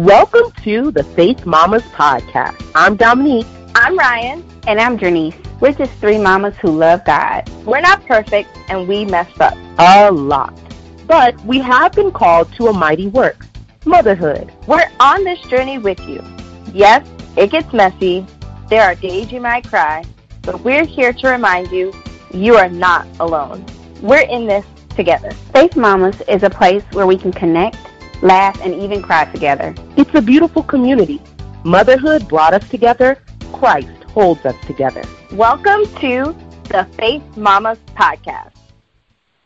Welcome to the Faith Mamas Podcast. I'm Dominique. I'm Ryan. And I'm Janice. We're just three mamas who love God. We're not perfect and we messed up. A lot. But we have been called to a mighty work motherhood. We're on this journey with you. Yes, it gets messy. There are days you might cry. But we're here to remind you you are not alone. We're in this together. Faith Mamas is a place where we can connect, laugh, and even cry together. It's a beautiful community. Motherhood brought us together. Christ holds us together. Welcome to the Faith Mamas Podcast.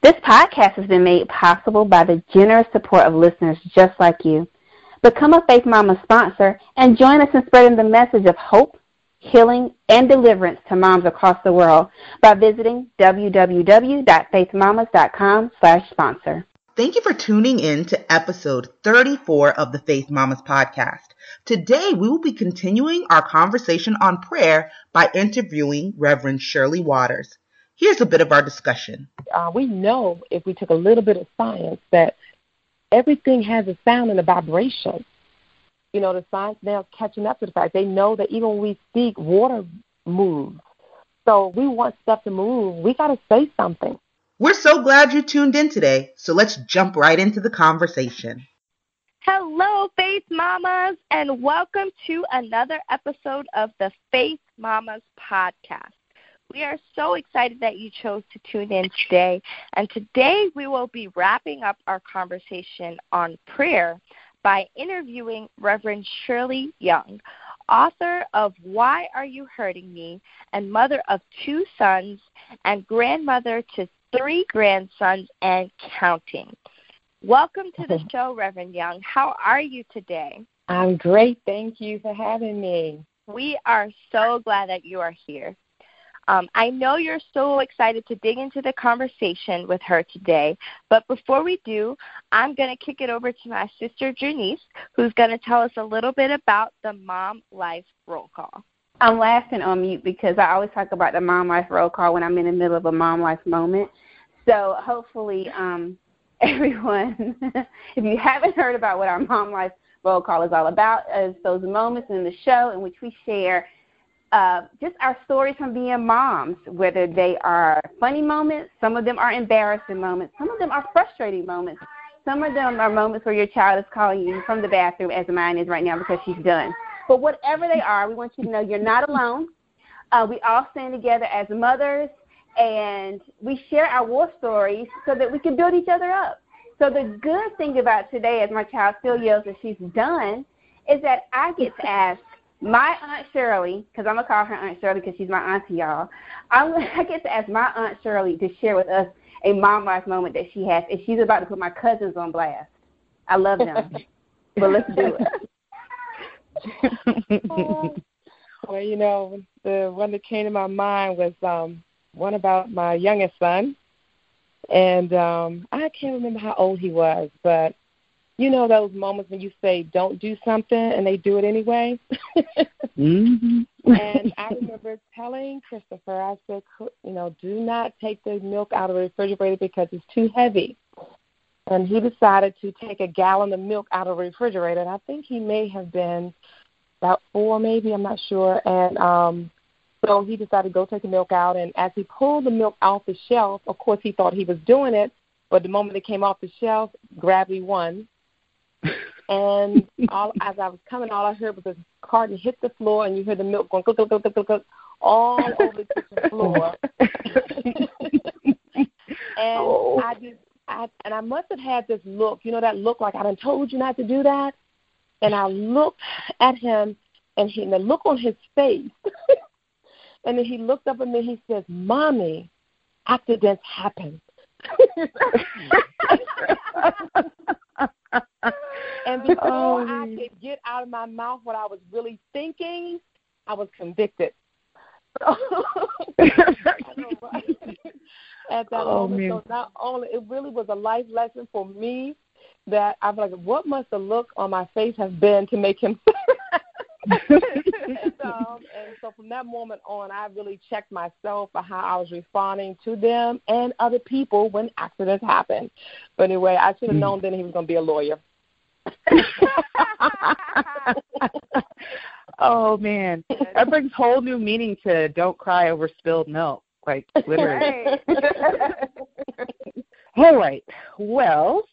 This podcast has been made possible by the generous support of listeners just like you. Become a Faith Mama sponsor and join us in spreading the message of hope, healing, and deliverance to moms across the world by visiting www.faithmamas.com slash sponsor. Thank you for tuning in to episode 34 of the Faith Mamas podcast. Today we will be continuing our conversation on prayer by interviewing Reverend Shirley Waters. Here's a bit of our discussion. Uh, we know if we took a little bit of science that everything has a sound and a vibration. You know, the science now is catching up to the fact they know that even when we speak, water moves. So we want stuff to move. We got to say something. We're so glad you tuned in today. So let's jump right into the conversation. Hello, Faith Mamas, and welcome to another episode of the Faith Mamas podcast. We are so excited that you chose to tune in today. And today we will be wrapping up our conversation on prayer by interviewing Reverend Shirley Young, author of Why Are You Hurting Me? and mother of two sons and grandmother to three grandsons and counting. Welcome to the show, Reverend Young. How are you today? I'm great. Thank you for having me. We are so glad that you are here. Um, I know you're so excited to dig into the conversation with her today, but before we do, I'm going to kick it over to my sister Janice, who's going to tell us a little bit about the Mom Life Roll Call. I'm laughing on mute because I always talk about the Mom Life Roll Call when I'm in the middle of a Mom Life moment. So hopefully, um, everyone, if you haven't heard about what our Mom Life Roll Call is all about, is those moments in the show in which we share uh, just our stories from being moms, whether they are funny moments, some of them are embarrassing moments, some of them are frustrating moments, some of them are moments where your child is calling you from the bathroom, as mine is right now because she's done. But whatever they are, we want you to know you're not alone. Uh, we all stand together as mothers, and we share our war stories so that we can build each other up. So the good thing about today, as my child still yells that she's done, is that I get to ask my aunt Shirley, because I'm gonna call her Aunt Shirley because she's my auntie, y'all. I'm, I get to ask my aunt Shirley to share with us a mom life moment that she has, and she's about to put my cousins on blast. I love them, but let's do it. well, you know, the one that came to my mind was um, one about my youngest son, and um, I can't remember how old he was, but you know those moments when you say don't do something and they do it anyway? Mm-hmm. and i remember telling christopher i said you know do not take the milk out of the refrigerator because it's too heavy. And he decided to take a gallon of milk out of the refrigerator and i think he may have been about four maybe i'm not sure. And um so he decided to go take the milk out and as he pulled the milk off the shelf of course he thought he was doing it but the moment it came off the shelf gravity won and all as I was coming, all I heard was the carton hit the floor, and you heard the milk going click, click, click, click, click, all over the kitchen floor. and oh. I just, I and I must have had this look, you know, that look like I done told you not to do that. And I looked at him, and he, and the look on his face, and then he looked up at me. He says, "Mommy, accidents happen." and before oh. I could get out of my mouth what I was really thinking, I was convicted. At that oh, moment, man. so not only it really was a life lesson for me that I'm like, what must the look on my face have been to make him? and, um, and so from that moment on, I really checked myself for how I was responding to them and other people when accidents happen. But anyway, I should have mm. known then he was going to be a lawyer. Oh man, that brings whole new meaning to "Don't cry over spilled milk." Like literally. All right. Well,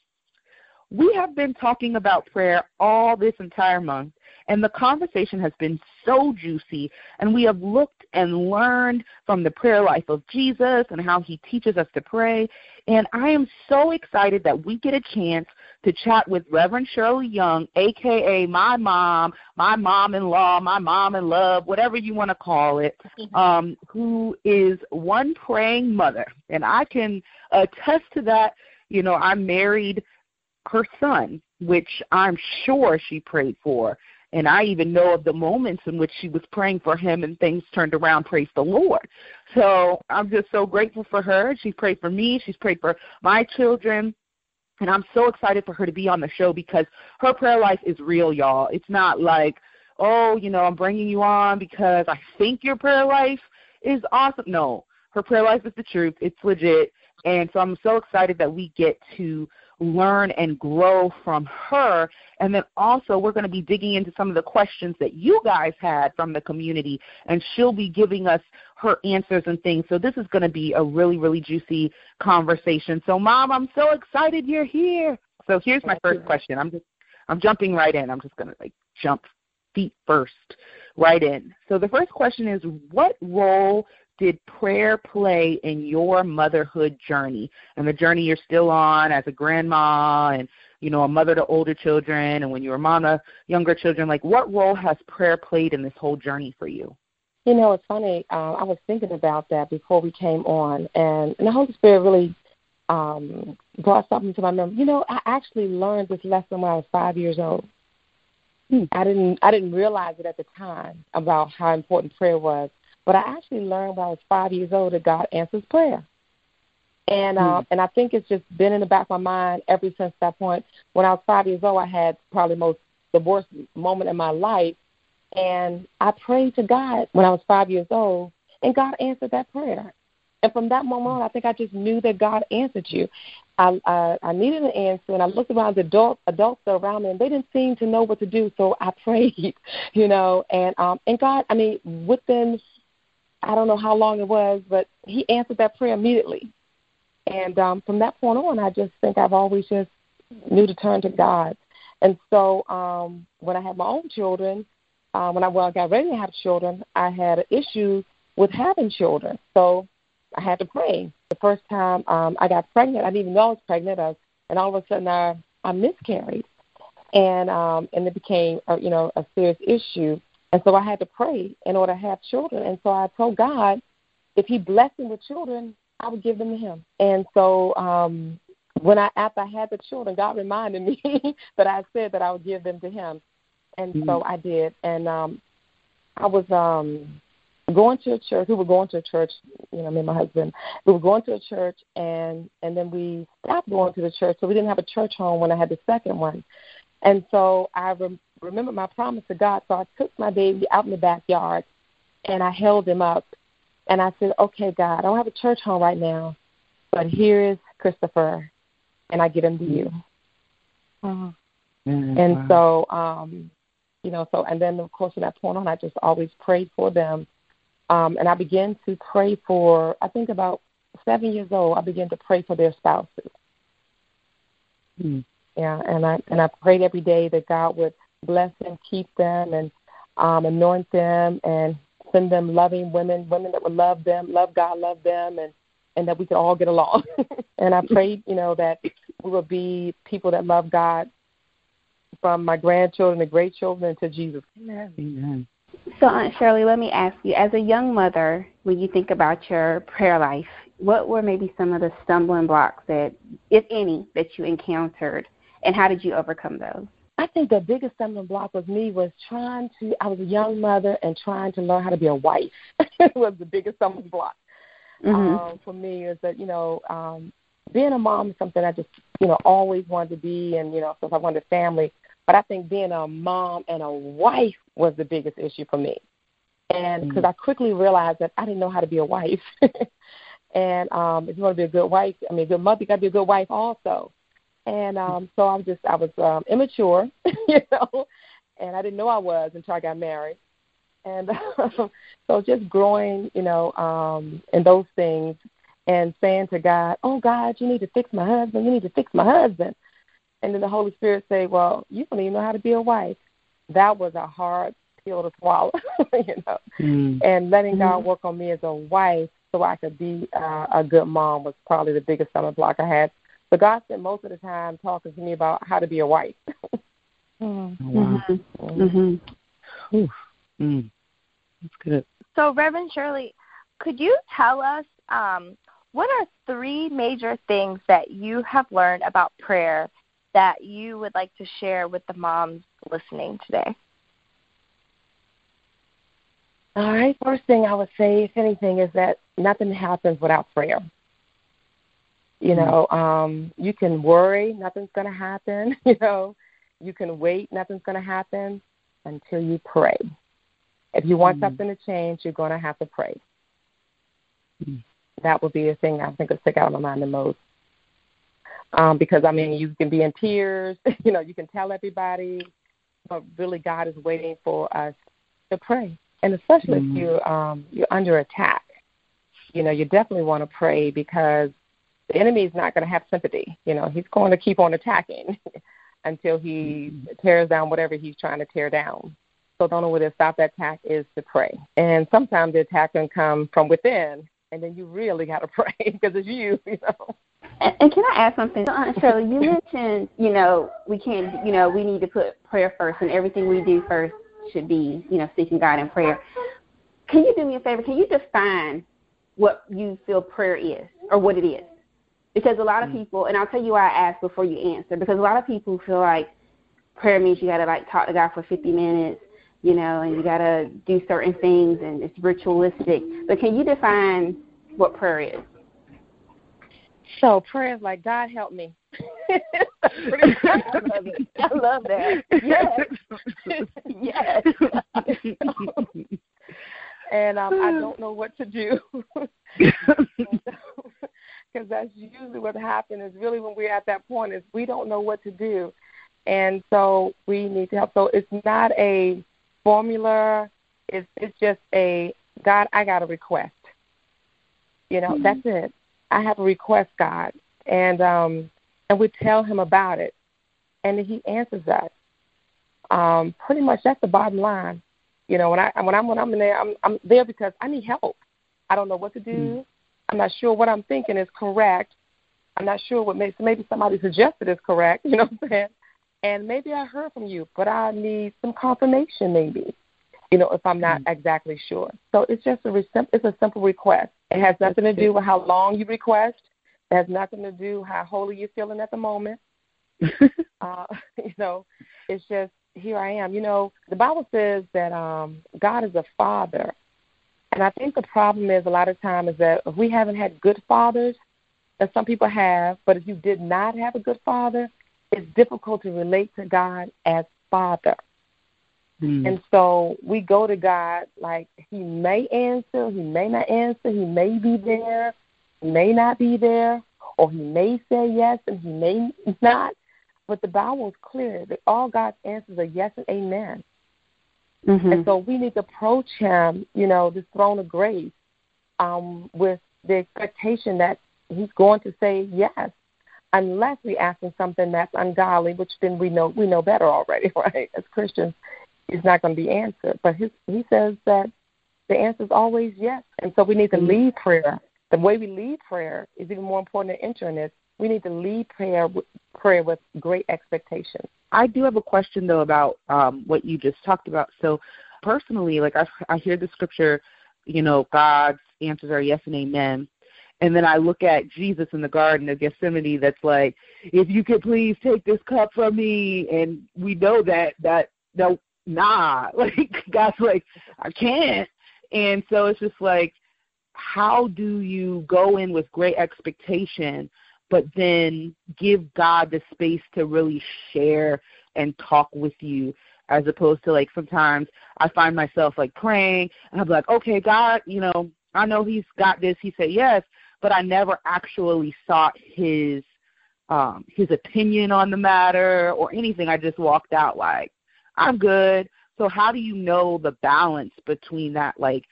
we have been talking about prayer all this entire month, and the conversation has been so juicy, and we have looked and learned from the prayer life of Jesus and how he teaches us to pray. And I am so excited that we get a chance to chat with Reverend Shirley Young, aka my mom, my mom in law, my mom in love, whatever you want to call it, um, who is one praying mother. And I can attest to that. You know, I'm married her son, which I'm sure she prayed for. And I even know of the moments in which she was praying for him and things turned around, praise the Lord. So I'm just so grateful for her. She's prayed for me, she's prayed for my children. And I'm so excited for her to be on the show because her prayer life is real, y'all. It's not like, oh, you know, I'm bringing you on because I think your prayer life is awesome. No, her prayer life is the truth. It's legit. And so I'm so excited that we get to learn and grow from her. And then also, we're going to be digging into some of the questions that you guys had from the community, and she'll be giving us her answers and things. So, this is going to be a really, really juicy conversation. So, Mom, I'm so excited you're here. So, here's my first question. I'm just, I'm jumping right in. I'm just going to like jump feet first right in. So, the first question is What role did prayer play in your motherhood journey and the journey you're still on as a grandma and you know a mother to older children and when you were mom to younger children? Like what role has prayer played in this whole journey for you? You know it's funny uh, i was thinking about that before we came on and, and the holy spirit really um brought something to my memory. You know i actually learned this lesson when i was five years old. Hmm. i didn't i didn't realize it at the time about how important prayer was but I actually learned when I was five years old that God answers prayer. And uh, mm. and I think it's just been in the back of my mind ever since that point. When I was five years old, I had probably most the worst moment in my life, and I prayed to God when I was five years old, and God answered that prayer. And from that moment on, I think I just knew that God answered you. I I, I needed an answer, and I looked around the adult adults around me, and they didn't seem to know what to do. So I prayed, you know, and um and God, I mean, within I don't know how long it was, but he answered that prayer immediately. And um, from that point on, I just think I've always just knew to turn to God. And so um, when I had my own children, uh, when I well I got ready to have children, I had an issue with having children. So I had to pray. The first time um, I got pregnant, I didn't even know I was pregnant, I, and all of a sudden I, I miscarried, and um, and it became a, you know a serious issue. And so I had to pray in order to have children. And so I told God, if He blessed me with children, I would give them to Him. And so um, when I after I had the children, God reminded me that I said that I would give them to Him, and mm-hmm. so I did. And um, I was um, going to a church. We were going to a church. You know, me and my husband. We were going to a church, and and then we stopped going to the church, so we didn't have a church home when I had the second one. And so I rem- remembered my promise to God, so I took my baby out in the backyard and I held him up and I said, Okay, God, I don't have a church home right now, but here is Christopher and I give him to you. Mm-hmm. And so, um, you know, so and then of course from that point on I just always prayed for them. Um, and I began to pray for I think about seven years old, I began to pray for their spouses. Mm. Yeah, and I and I prayed every day that God would bless them, keep them, and um, anoint them, and send them loving women, women that would love them, love God, love them, and and that we could all get along. and I prayed, you know, that we would be people that love God from my grandchildren to great children to Jesus. Amen. So, Aunt Shirley, let me ask you, as a young mother, when you think about your prayer life, what were maybe some of the stumbling blocks that, if any, that you encountered, and how did you overcome those? I think the biggest stumbling block with me was trying to. I was a young mother and trying to learn how to be a wife. was the biggest stumbling block mm-hmm. um, for me. Is that you know um, being a mom is something I just you know always wanted to be, and you know since I wanted family. But I think being a mom and a wife was the biggest issue for me, and because mm-hmm. I quickly realized that I didn't know how to be a wife. and um, if you want to be a good wife, I mean, a good mother, you got to be a good wife also and um so I was just I was um immature, you know, and I didn't know I was until I got married. And um, so just growing, you know, um, in those things and saying to God, "Oh God, you need to fix my husband. You need to fix my husband." And then the Holy Spirit say, "Well, you don't even know how to be a wife." That was a hard pill to swallow, you know. Mm. And letting mm-hmm. God work on me as a wife so I could be uh, a good mom was probably the biggest stumbling block I had. But God spent most of the time talking to me about how to be a wife. mm-hmm. Wow. Mm-hmm. mm-hmm. Mm. That's good. So, Reverend Shirley, could you tell us um, what are three major things that you have learned about prayer that you would like to share with the moms listening today? All right. First thing I would say, if anything, is that nothing happens without prayer. You mm-hmm. know, um, you can worry, nothing's going to happen. You know, you can wait, nothing's going to happen until you pray. If you want mm-hmm. something to change, you're going to have to pray. Mm-hmm. That would be the thing I think would stick out in my mind the most. Um, because I mean, you can be in tears, you know, you can tell everybody, but really, God is waiting for us to pray, and especially mm-hmm. if you um, you're under attack, you know, you definitely want to pray because the enemy is not going to have sympathy. You know, he's going to keep on attacking until he mm-hmm. tears down whatever he's trying to tear down. So the only way to stop that attack is to pray. And sometimes the attack can come from within, and then you really got to pray because it's you, you know. And, and can I add something, Shirley? You mentioned, you know, we can't, you know, we need to put prayer first, and everything we do first should be, you know, seeking God in prayer. Can you do me a favor? Can you define what you feel prayer is, or what it is? Because a lot of mm. people, and I'll tell you why I ask before you answer, because a lot of people feel like prayer means you got to like talk to God for 50 minutes you know, and you got to do certain things and it's ritualistic. But can you define what prayer is? So prayer is like God help me. I love it. I love that. Yes. yes. and um, I don't know what to do. Because that's usually what happens is really when we're at that point is we don't know what to do. And so we need to help. So it's not a formula. It's it's just a God. I got a request. You know, mm-hmm. that's it. I have a request, God, and um, and we tell Him about it, and He answers us. Um, pretty much, that's the bottom line. You know, when I when I'm when I'm in there, I'm I'm there because I need help. I don't know what to do. Mm-hmm. I'm not sure what I'm thinking is correct. I'm not sure what makes maybe somebody suggested is correct. You know what I'm saying? and maybe I heard from you, but I need some confirmation, maybe. You know, if I'm not mm-hmm. exactly sure. So it's just a it's a simple request. It has nothing to do with how long you request. It has nothing to do how holy you're feeling at the moment. uh, you know, it's just here I am. You know, the Bible says that um, God is a father, and I think the problem is a lot of time is that if we haven't had good fathers, and some people have, but if you did not have a good father, it's difficult to relate to God as Father. Mm. And so we go to God like He may answer, He may not answer, He may be there, He may not be there, or He may say yes and He may not. But the Bible is clear that all God's answers are yes and amen. Mm-hmm. And so we need to approach Him, you know, this throne of grace, um, with the expectation that He's going to say yes unless we ask him something that's ungodly, which then we know we know better already, right? As Christians, it's not going to be answered. But his, he says that the answer is always yes, and so we need to mm-hmm. lead prayer. The way we lead prayer is even more important than entering it. We need to lead prayer prayer with great expectation. I do have a question though about um, what you just talked about. So personally, like I, I hear the scripture, you know, God's answers are yes and amen. And then I look at Jesus in the Garden of Gethsemane that's like, if you could please take this cup from me. And we know that, that, no, nah. Like, God's like, I can't. And so it's just like, how do you go in with great expectation, but then give God the space to really share and talk with you as opposed to like sometimes I find myself like praying and I'm like, okay, God, you know, I know He's got this. He said yes, but I never actually sought his um his opinion on the matter or anything. I just walked out like, I'm good. So how do you know the balance between that, like,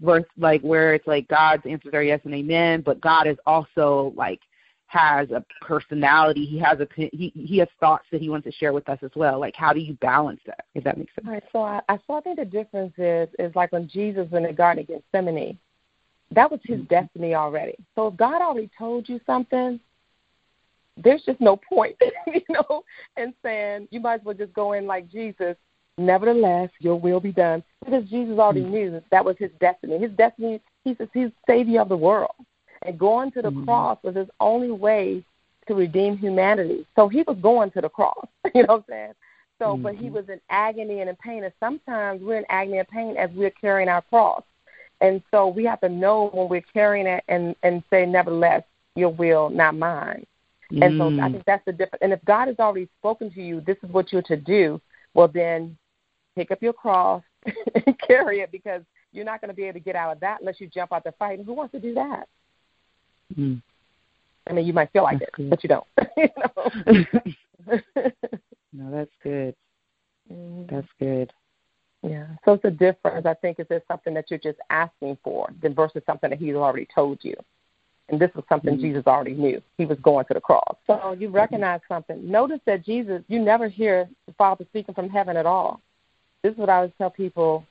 verse, like where it's like God's answers are yes and amen, but God is also like has a personality. He has a he he has thoughts that he wants to share with us as well. Like how do you balance that? If that makes sense. All right. So I, I so I think the difference is is like when Jesus in the Garden of Gethsemane, that was his mm-hmm. destiny already. So if God already told you something, there's just no point, you know, in saying you might as well just go in like Jesus. Nevertheless, your will be done, because Jesus already mm-hmm. knew that, that was his destiny. His destiny, he's he's savior of the world. And going to the mm-hmm. cross was his only way to redeem humanity. So he was going to the cross. You know what I'm saying? So, mm-hmm. but he mm-hmm. was in agony and in pain. And sometimes we're in agony and pain as we're carrying our cross. And so we have to know when we're carrying it and, and say, nevertheless, your will, not mine. Mm. And so I mm. think that's the difference. And if God has already spoken to you, this is what you're to do, well, then pick up your cross and carry it because you're not going to be able to get out of that unless you jump out the fight. And who wants to do that? Mm. I mean, you might feel like that's it, good. but you don't. no, that's good. Mm-hmm. That's good. Yeah. So it's a difference. I think is there something that you're just asking for, than versus something that He's already told you. And this was something mm-hmm. Jesus already knew. He was going to the cross. So you recognize something. Notice that Jesus, you never hear the Father speaking from heaven at all. This is what I always tell people.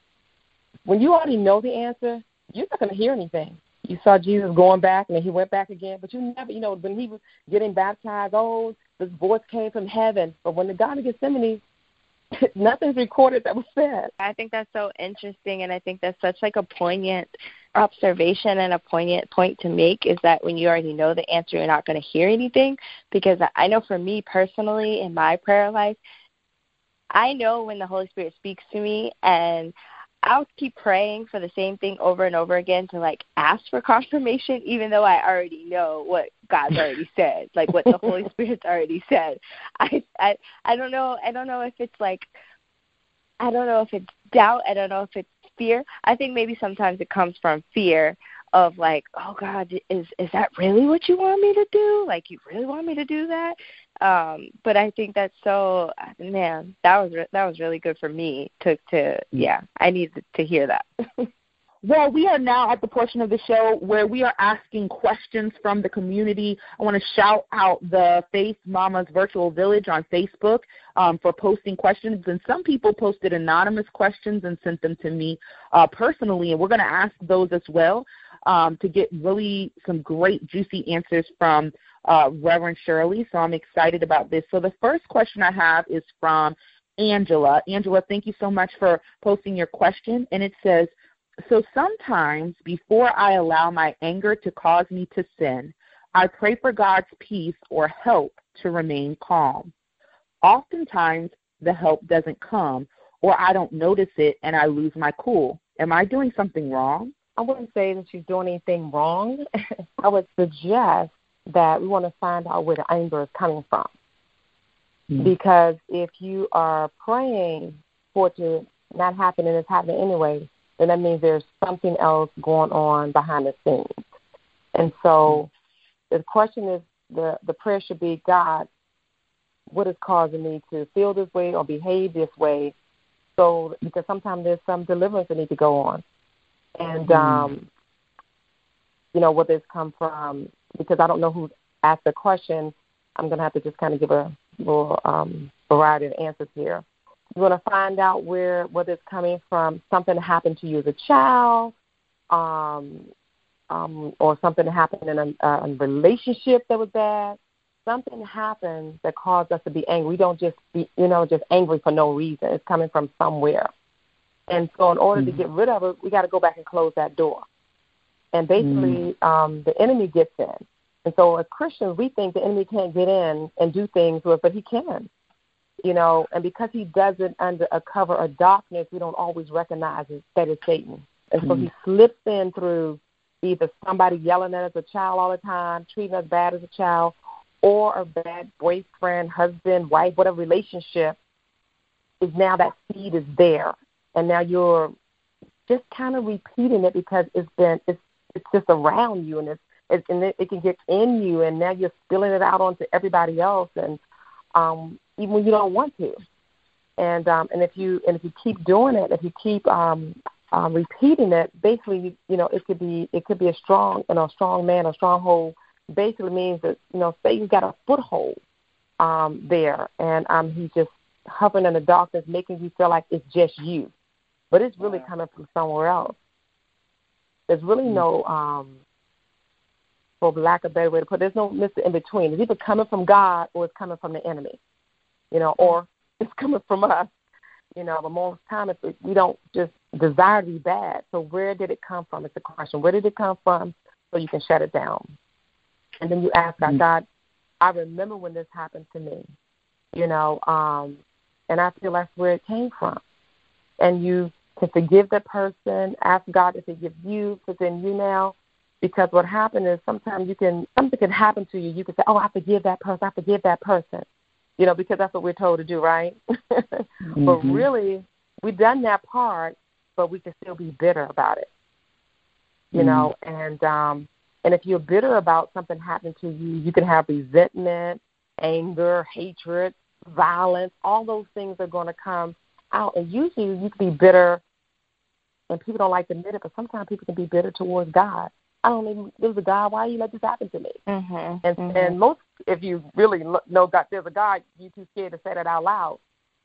When you already know the answer, you're not going to hear anything you saw Jesus going back and then he went back again. But you never, you know, when he was getting baptized, oh, this voice came from heaven. But when the Garden of Gethsemane, nothing's recorded that was said. I think that's so interesting, and I think that's such like a poignant observation and a poignant point to make is that when you already know the answer, you're not going to hear anything. Because I know for me personally, in my prayer life, I know when the Holy Spirit speaks to me, and I'll keep praying for the same thing over and over again to like ask for confirmation, even though I already know what God's already said, like what the Holy Spirit's already said. I I I don't know. I don't know if it's like I don't know if it's doubt. I don't know if it's fear. I think maybe sometimes it comes from fear of like, oh God, is is that really what you want me to do? Like, you really want me to do that? Um, but I think that's so man, that was re- that was really good for me to to yeah, I needed to hear that. Well, we are now at the portion of the show where we are asking questions from the community. I want to shout out the Faith Mamas Virtual Village on Facebook um, for posting questions. And some people posted anonymous questions and sent them to me uh, personally, and we're going to ask those as well um, to get really some great, juicy answers from uh, Reverend Shirley. So I'm excited about this. So the first question I have is from Angela. Angela, thank you so much for posting your question. And it says, So sometimes before I allow my anger to cause me to sin, I pray for God's peace or help to remain calm. Oftentimes, the help doesn't come, or I don't notice it and I lose my cool. Am I doing something wrong? I wouldn't say that she's doing anything wrong. I would suggest that we want to find out where the anger is coming from. Mm-hmm. Because if you are praying for it to not happen and it's happening anyway, then that means there's something else going on behind the scenes. And so mm-hmm. the question is the, the prayer should be God, what is causing me to feel this way or behave this way? So because sometimes there's some deliverance that need to go on and mm-hmm. um, you know where this come from because I don't know who asked the question. I'm going to have to just kind of give a little um, variety of answers here. You want to find out where whether it's coming from something that happened to you as a child, um, um, or something that happened in a, a relationship that was bad. Something happened that caused us to be angry. We don't just be, you know, just angry for no reason. It's coming from somewhere. And so, in order mm-hmm. to get rid of it, we got to go back and close that door. And basically, mm-hmm. um, the enemy gets in. And so, as Christians, we think the enemy can't get in and do things with, but he can. You know, and because he does it under a cover of darkness, we don't always recognize it, that it's Satan. And so mm-hmm. he slips in through either somebody yelling at us a child all the time, treating us bad as a child, or a bad boyfriend, husband, wife, whatever relationship is now that seed is there and now you're just kind of repeating it because it's been it's it's just around you and it's, it's and it, it can get in you and now you're spilling it out onto everybody else and um even when you don't want to and um, and if you and if you keep doing it, if you keep um, um, repeating it, basically, you know, it could be it could be a strong, you know, strong man, a stronghold. Basically means that you know Satan's got a foothold um, there, and um, he's just hovering in the darkness, making you feel like it's just you, but it's really coming from somewhere else. There's really mm-hmm. no, um, for lack of a better way to put, it, there's no Mister in between. It's either coming from God or it's coming from the enemy, you know, or it's coming from us, you know. But most time, it's, we don't just desire to be bad. So where did it come from? It's a question. Where did it come from? So you can shut it down, and then you ask God, mm-hmm. God, I remember when this happened to me, you know, um, and I feel that's where it came from. And you can forgive that person, ask God to forgive you, forgive you now. Because what happened is sometimes you can something can happen to you. You can say, "Oh, I forgive that person. I forgive that person," you know, because that's what we're told to do, right? mm-hmm. But really, we've done that part, but we can still be bitter about it, you mm-hmm. know. And um, and if you're bitter about something happening to you, you can have resentment, anger, hatred, violence. All those things are going to come out. And usually you can be bitter, and people don't like to admit it, but sometimes people can be bitter towards God. I don't even, there's a God, why you let this happen to me? Mm-hmm. And, mm-hmm. and most, if you really know God, there's a God, you're too scared to say that out loud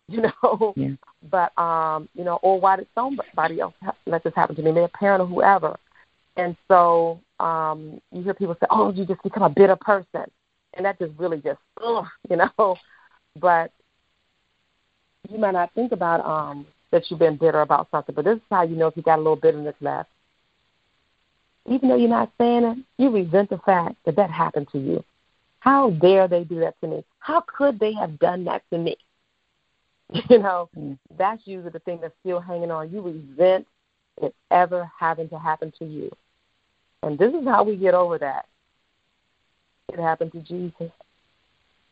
you know. Yeah. But um, you know, or why did somebody else ha- let this happen to me? Maybe a parent or whoever. And so um, you hear people say, "Oh, you just become a bitter person," and that just really just, ugh, you know. But you might not think about um, that you've been bitter about something, but this is how you know if you got a little bitterness left. Even though you're not saying it, you resent the fact that that happened to you. How dare they do that to me? How could they have done that to me? You know, mm. that's usually the thing that's still hanging on. You resent it ever having to happen to you. And this is how we get over that. It happened to Jesus.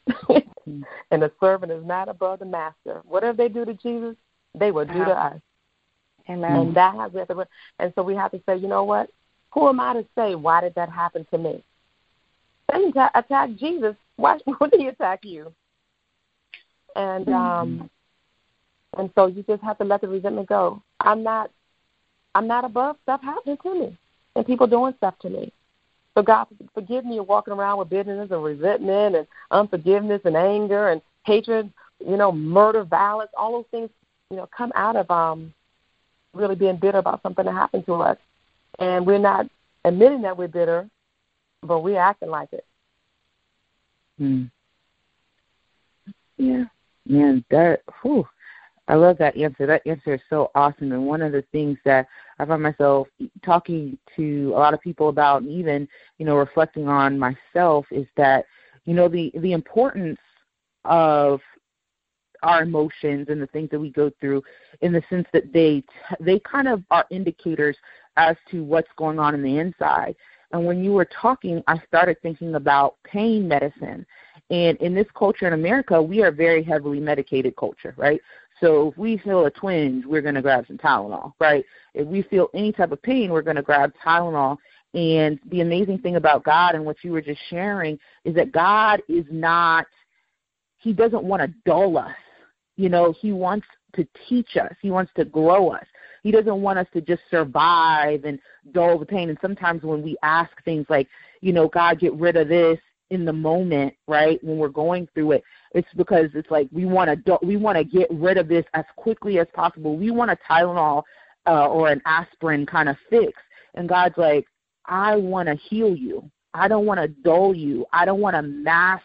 and the servant is not above the master. Whatever they do to Jesus, they will do to us. Amen. And that has to, and so we have to say, you know what? Who am I to say why did that happen to me? Satan attacked Jesus. Why would he attack you? And mm-hmm. um and so you just have to let the resentment go. I'm not I'm not above stuff happening to me and people doing stuff to me. So God, forgive me for walking around with bitterness and resentment and unforgiveness and anger and hatred, you know, murder, violence, all those things, you know, come out of um really being bitter about something that happened to us. And we're not admitting that we're bitter, but we're acting like it. Hmm. Yeah. Man, that whew, I love that answer. That answer is so awesome. And one of the things that I find myself talking to a lot of people about, and even you know reflecting on myself, is that you know the the importance of our emotions and the things that we go through in the sense that they they kind of are indicators as to what's going on in the inside and when you were talking i started thinking about pain medicine and in this culture in america we are very heavily medicated culture right so if we feel a twinge, we're going to grab some Tylenol, right? If we feel any type of pain, we're going to grab Tylenol. And the amazing thing about God and what you were just sharing is that God is not, He doesn't want to dull us. You know, He wants to teach us, He wants to grow us. He doesn't want us to just survive and dull the pain. And sometimes when we ask things like, you know, God, get rid of this, in the moment, right? When we're going through it, it's because it's like we want to we want to get rid of this as quickly as possible. We want a Tylenol uh, or an aspirin kind of fix, and God's like, I want to heal you. I don't want to dull you. I don't want to mask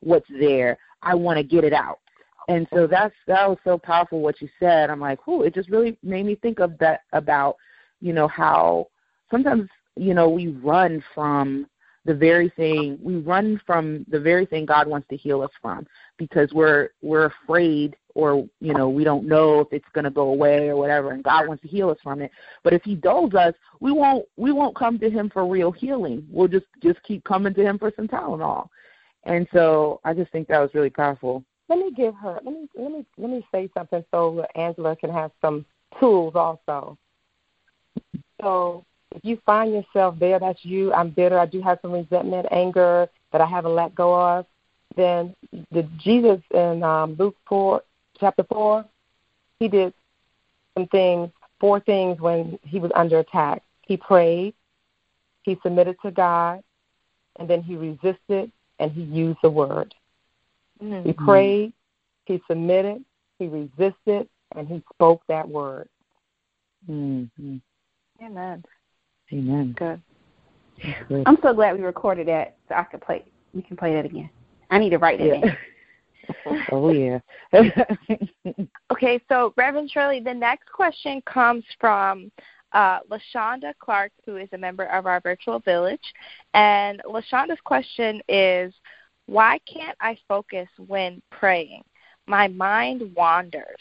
what's there. I want to get it out. And so that's that was so powerful what you said. I'm like, oh, it just really made me think of that about, you know, how sometimes, you know, we run from the very thing we run from the very thing God wants to heal us from because we're we're afraid or you know we don't know if it's going to go away or whatever and God wants to heal us from it. But if he dulls us we won't we won't come to him for real healing. We'll just just keep coming to him for some Tylenol. And so I just think that was really powerful let me give her let me let me let me say something so Angela can have some tools also so if you find yourself there, that's you, I'm bitter, I do have some resentment, anger that I haven't let go of, then the Jesus in um, Luke 4, chapter 4, he did some things, four things when he was under attack. He prayed, he submitted to God, and then he resisted and he used the word. Mm-hmm. He prayed, he submitted, he resisted, and he spoke that word. Mm-hmm. Amen. Amen. Good. I'm so glad we recorded that so I could play. We can play that again. I need to write it yeah. oh yeah. okay, so Reverend Shirley, the next question comes from uh, Lashonda Clark, who is a member of our virtual village, and Lashonda's question is, why can't I focus when praying? My mind wanders.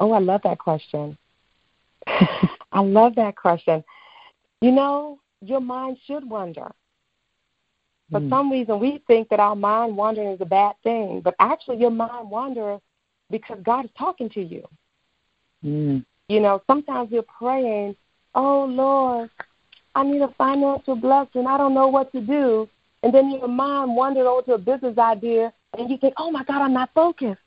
Oh, I love that question. I love that question. You know, your mind should wander. For mm. some reason, we think that our mind wandering is a bad thing, but actually, your mind wanders because God is talking to you. Mm. You know, sometimes we're praying, "Oh Lord, I need a financial blessing. I don't know what to do," and then your mind wanders over to a business idea, and you think, "Oh my God, I'm not focused,"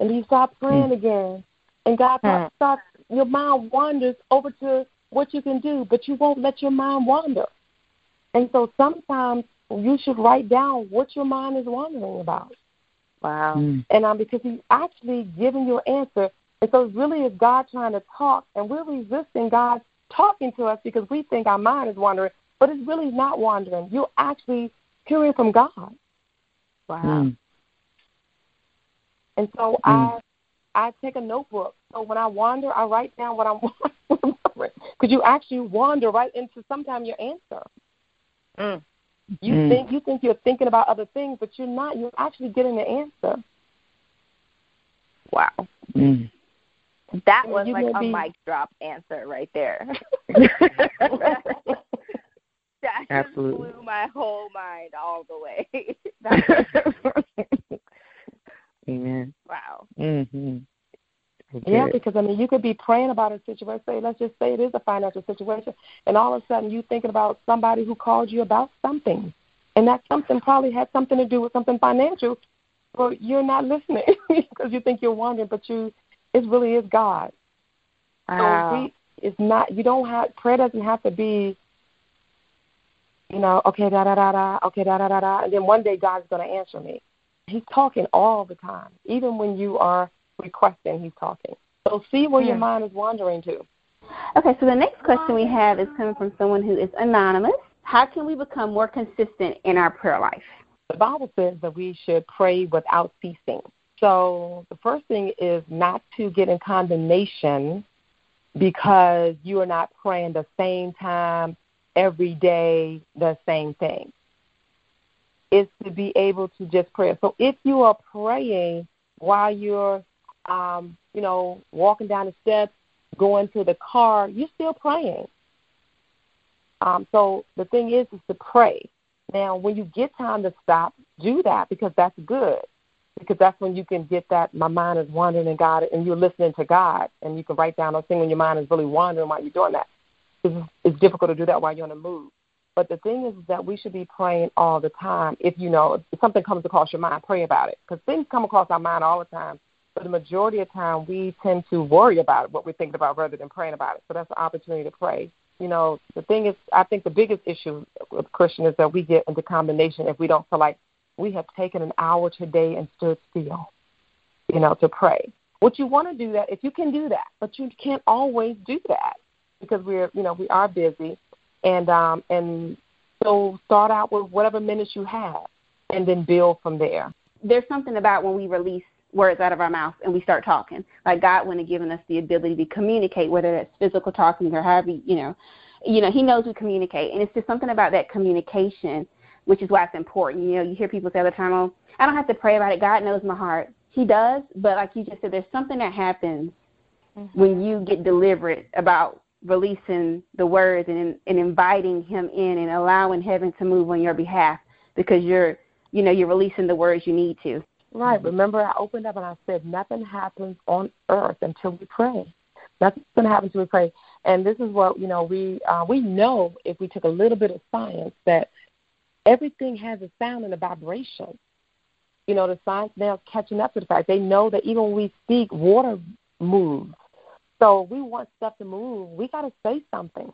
and you start praying mm. again, and God mm. starts. Your mind wanders over to what you can do, but you won't let your mind wander. And so sometimes you should write down what your mind is wondering about. Wow. Mm. And um, because he's actually giving you an answer. And so really is God trying to talk, and we're resisting God talking to us because we think our mind is wandering, but it's really not wandering. You're actually hearing from God. Wow. Mm. And so mm. I I take a notebook. So when I wander, I write down what I'm wondering. because you actually wander right into sometimes your answer. Mm. You mm. think you think you're thinking about other things, but you're not. You're actually getting the answer. Wow. Mm. That was like a be... mic drop answer right there. that Absolutely. blew my whole mind all the way. Amen. Wow. Mhm. Okay. Yeah, because I mean, you could be praying about a situation. Say, let's just say it is a financial situation, and all of a sudden you thinking about somebody who called you about something, and that something probably had something to do with something financial, but you're not listening because you think you're wondering, but you, it really is God. Wow. So we, it's not. You don't have prayer. Doesn't have to be. You know, okay, da da da da, okay, da da da da, and then one day God's going to answer me. He's talking all the time, even when you are requesting, he's talking. So see where yeah. your hmm. mind is wandering to. Okay, so the next question we have is coming from someone who is anonymous. How can we become more consistent in our prayer life? The Bible says that we should pray without ceasing. So the first thing is not to get in condemnation because you are not praying the same time every day the same thing. It's to be able to just pray. So if you are praying while you're um, you know, walking down the steps, going to the car, you're still praying. Um, so the thing is, is to pray. Now, when you get time to stop, do that because that's good. Because that's when you can get that. My mind is wandering and God, and you're listening to God, and you can write down those things when your mind is really wandering while you're doing that. It's, difficult to do that while you're on the move. But the thing is, is that we should be praying all the time. If you know if something comes across your mind, pray about it because things come across our mind all the time but the majority of time we tend to worry about what we're thinking about rather than praying about it. So that's an opportunity to pray. You know, the thing is, I think the biggest issue with Christian is that we get into combination if we don't feel like we have taken an hour today and stood still, you know, to pray. What you want to do that if you can do that, but you can't always do that because we're, you know, we are busy, and um, and so start out with whatever minutes you have, and then build from there. There's something about when we release words out of our mouth and we start talking. Like God wouldn't have given us the ability to communicate, whether that's physical talking or however you know, you know, He knows we communicate, and it's just something about that communication, which is why it's important. You know, you hear people say all the time, "Oh, I don't have to pray about it. God knows my heart." He does, but like you just said, there's something that happens mm-hmm. when you get deliberate about releasing the words and and inviting Him in and allowing heaven to move on your behalf because you're you know you're releasing the words you need to. Right. Remember, I opened up and I said, nothing happens on earth until we pray. Nothing's going to happen until we pray. And this is what, you know, we, uh, we know if we took a little bit of science that everything has a sound and a vibration. you know, the science now catching up to the fact. They know that even when we speak, water moves. So we want stuff to move. We got to say something.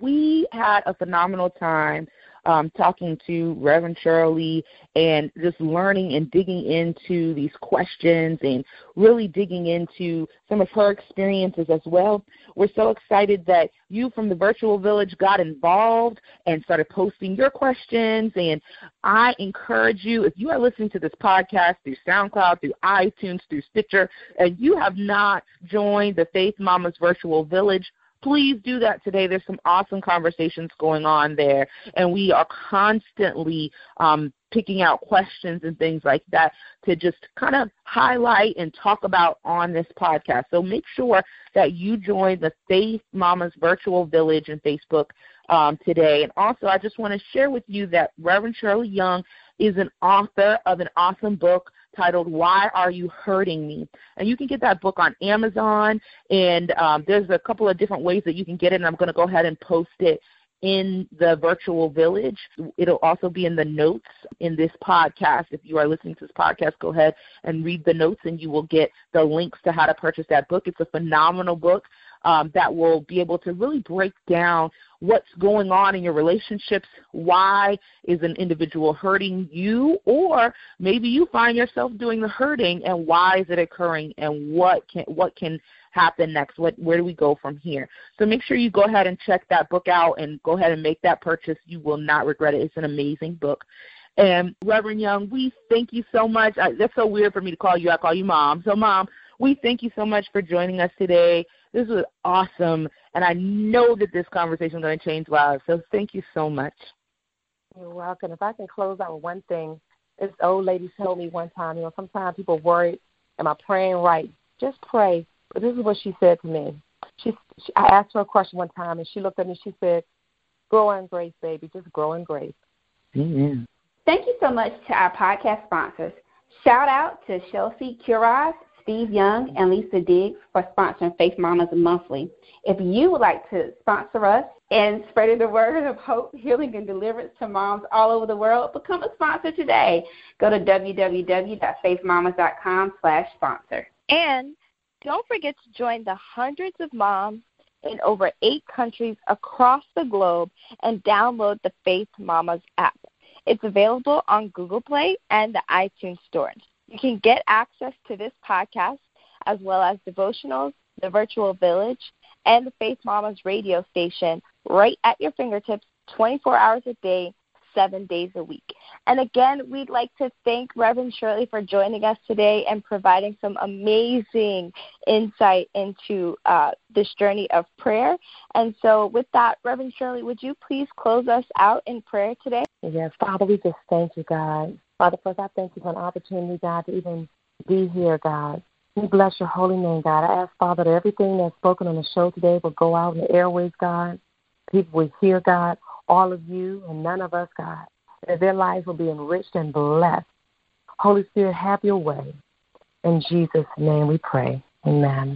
We had a phenomenal time um, talking to Reverend Shirley and just learning and digging into these questions and really digging into some of her experiences as well. We're so excited that you from the virtual village got involved and started posting your questions. And I encourage you, if you are listening to this podcast through SoundCloud, through iTunes, through Stitcher, and you have not joined the Faith Mamas Virtual Village, please do that today. There's some awesome conversations going on there, and we are constantly um, picking out questions and things like that to just kind of highlight and talk about on this podcast. So make sure that you join the Faith Mamas Virtual Village and Facebook um, today. And also, I just want to share with you that Reverend Shirley Young is an author of an awesome book titled Why Are You Hurting Me? And you can get that book on Amazon, and um, there's a couple of different ways that you can get it, and I'm going to go ahead and post it in the virtual village. It'll also be in the notes in this podcast. If you are listening to this podcast, go ahead and read the notes, and you will get the links to how to purchase that book. It's a phenomenal book um, that will be able to really break down what's going on in your relationships. Why is an individual hurting you, or maybe you find yourself doing the hurting, and why is it occurring, and what can what can happen next? What where do we go from here? So make sure you go ahead and check that book out, and go ahead and make that purchase. You will not regret it. It's an amazing book. And Reverend Young, we thank you so much. I, that's so weird for me to call you. I call you mom. So, mom, we thank you so much for joining us today. This was awesome, and I know that this conversation is going to change lives. So thank you so much. You're welcome. If I can close out with one thing, this old lady told me one time, you know, sometimes people worry, am I praying right? Just pray. But this is what she said to me. She, she I asked her a question one time, and she looked at me. And she said, "Grow in grace, baby. Just grow in grace." Amen. Thank you so much to our podcast sponsors. Shout out to Chelsea Curaz Steve Young and Lisa Diggs for sponsoring Faith Mamas Monthly. If you would like to sponsor us and spreading the word of hope, healing, and deliverance to moms all over the world, become a sponsor today. Go to www.faithmamas.com slash sponsor. And don't forget to join the hundreds of moms in over eight countries across the globe and download the Faith Mamas app. It's available on Google Play and the iTunes stores. You can get access to this podcast as well as devotionals, the virtual village, and the Faith Mamas radio station right at your fingertips 24 hours a day, seven days a week. And again, we'd like to thank Reverend Shirley for joining us today and providing some amazing insight into uh, this journey of prayer. And so, with that, Reverend Shirley, would you please close us out in prayer today? Yes, Father, we just thank you, God. Father, first I thank you for an opportunity, God, to even be here, God. We bless your holy name, God. I ask, Father, that everything that's spoken on the show today will go out in the airways, God. People will hear, God, all of you and none of us, God. That their lives will be enriched and blessed. Holy Spirit, have your way. In Jesus' name we pray. Amen.